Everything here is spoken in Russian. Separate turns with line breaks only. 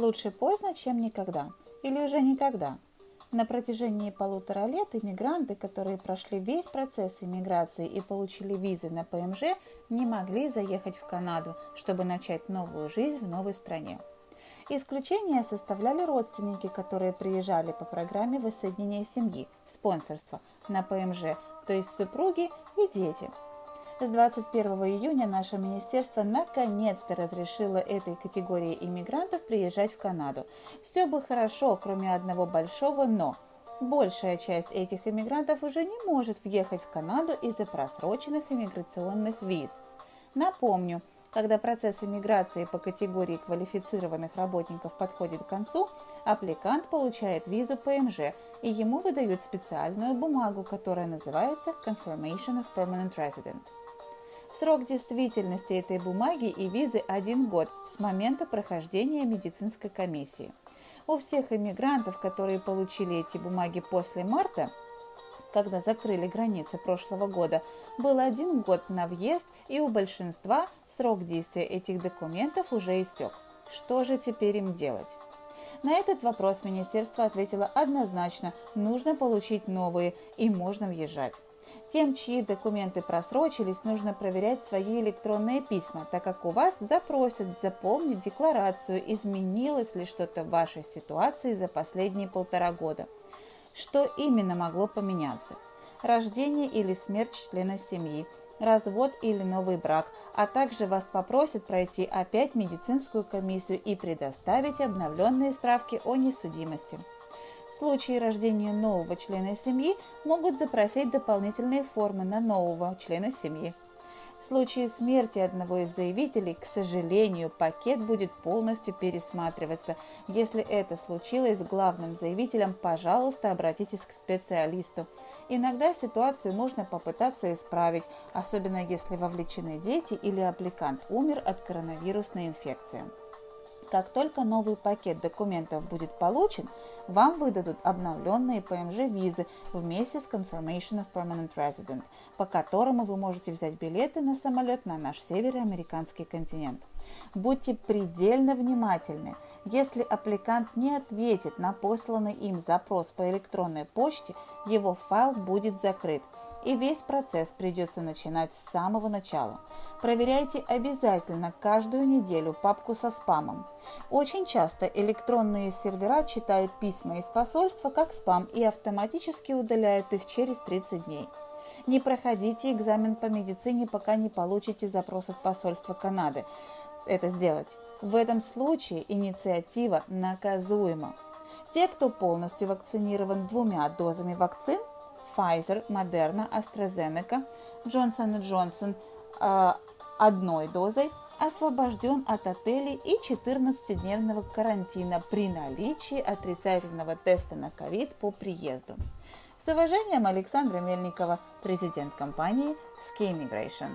Лучше поздно, чем никогда. Или уже никогда. На протяжении полутора лет иммигранты, которые прошли весь процесс иммиграции и получили визы на ПМЖ, не могли заехать в Канаду, чтобы начать новую жизнь в новой стране. Исключение составляли родственники, которые приезжали по программе воссоединения семьи, спонсорства на ПМЖ, то есть супруги и дети – с 21 июня наше министерство наконец-то разрешило этой категории иммигрантов приезжать в Канаду. Все бы хорошо, кроме одного большого «но». Большая часть этих иммигрантов уже не может въехать в Канаду из-за просроченных иммиграционных виз. Напомню, когда процесс иммиграции по категории квалифицированных работников подходит к концу, аппликант получает визу ПМЖ, и ему выдают специальную бумагу, которая называется Confirmation of Permanent Resident. Срок действительности этой бумаги и визы один год с момента прохождения медицинской комиссии. У всех иммигрантов, которые получили эти бумаги после марта, когда закрыли границы прошлого года, был один год на въезд, и у большинства срок действия этих документов уже истек. Что же теперь им делать? На этот вопрос министерство ответило однозначно, нужно получить новые и можно въезжать. Тем, чьи документы просрочились, нужно проверять свои электронные письма, так как у вас запросят заполнить декларацию, изменилось ли что-то в вашей ситуации за последние полтора года. Что именно могло поменяться? Рождение или смерть члена семьи, развод или новый брак, а также вас попросят пройти опять медицинскую комиссию и предоставить обновленные справки о несудимости случае рождения нового члена семьи могут запросить дополнительные формы на нового члена семьи. В случае смерти одного из заявителей, к сожалению, пакет будет полностью пересматриваться. Если это случилось с главным заявителем, пожалуйста, обратитесь к специалисту. Иногда ситуацию можно попытаться исправить, особенно если вовлечены дети или аппликант умер от коронавирусной инфекции. Как только новый пакет документов будет получен, вам выдадут обновленные PMG-визы вместе с Confirmation of Permanent Resident, по которому вы можете взять билеты на самолет на наш североамериканский континент. Будьте предельно внимательны. Если аппликант не ответит на посланный им запрос по электронной почте, его файл будет закрыт – и весь процесс придется начинать с самого начала. Проверяйте обязательно каждую неделю папку со спамом. Очень часто электронные сервера читают письма из посольства как спам и автоматически удаляют их через 30 дней. Не проходите экзамен по медицине, пока не получите запрос от посольства Канады это сделать. В этом случае инициатива наказуема. Те, кто полностью вакцинирован двумя дозами вакцин, Pfizer, Moderna, AstraZeneca, Johnson Johnson э, одной дозой освобожден от отелей и 14-дневного карантина при наличии отрицательного теста на ковид по приезду. С уважением, Александра Мельникова, президент компании Ski Immigration.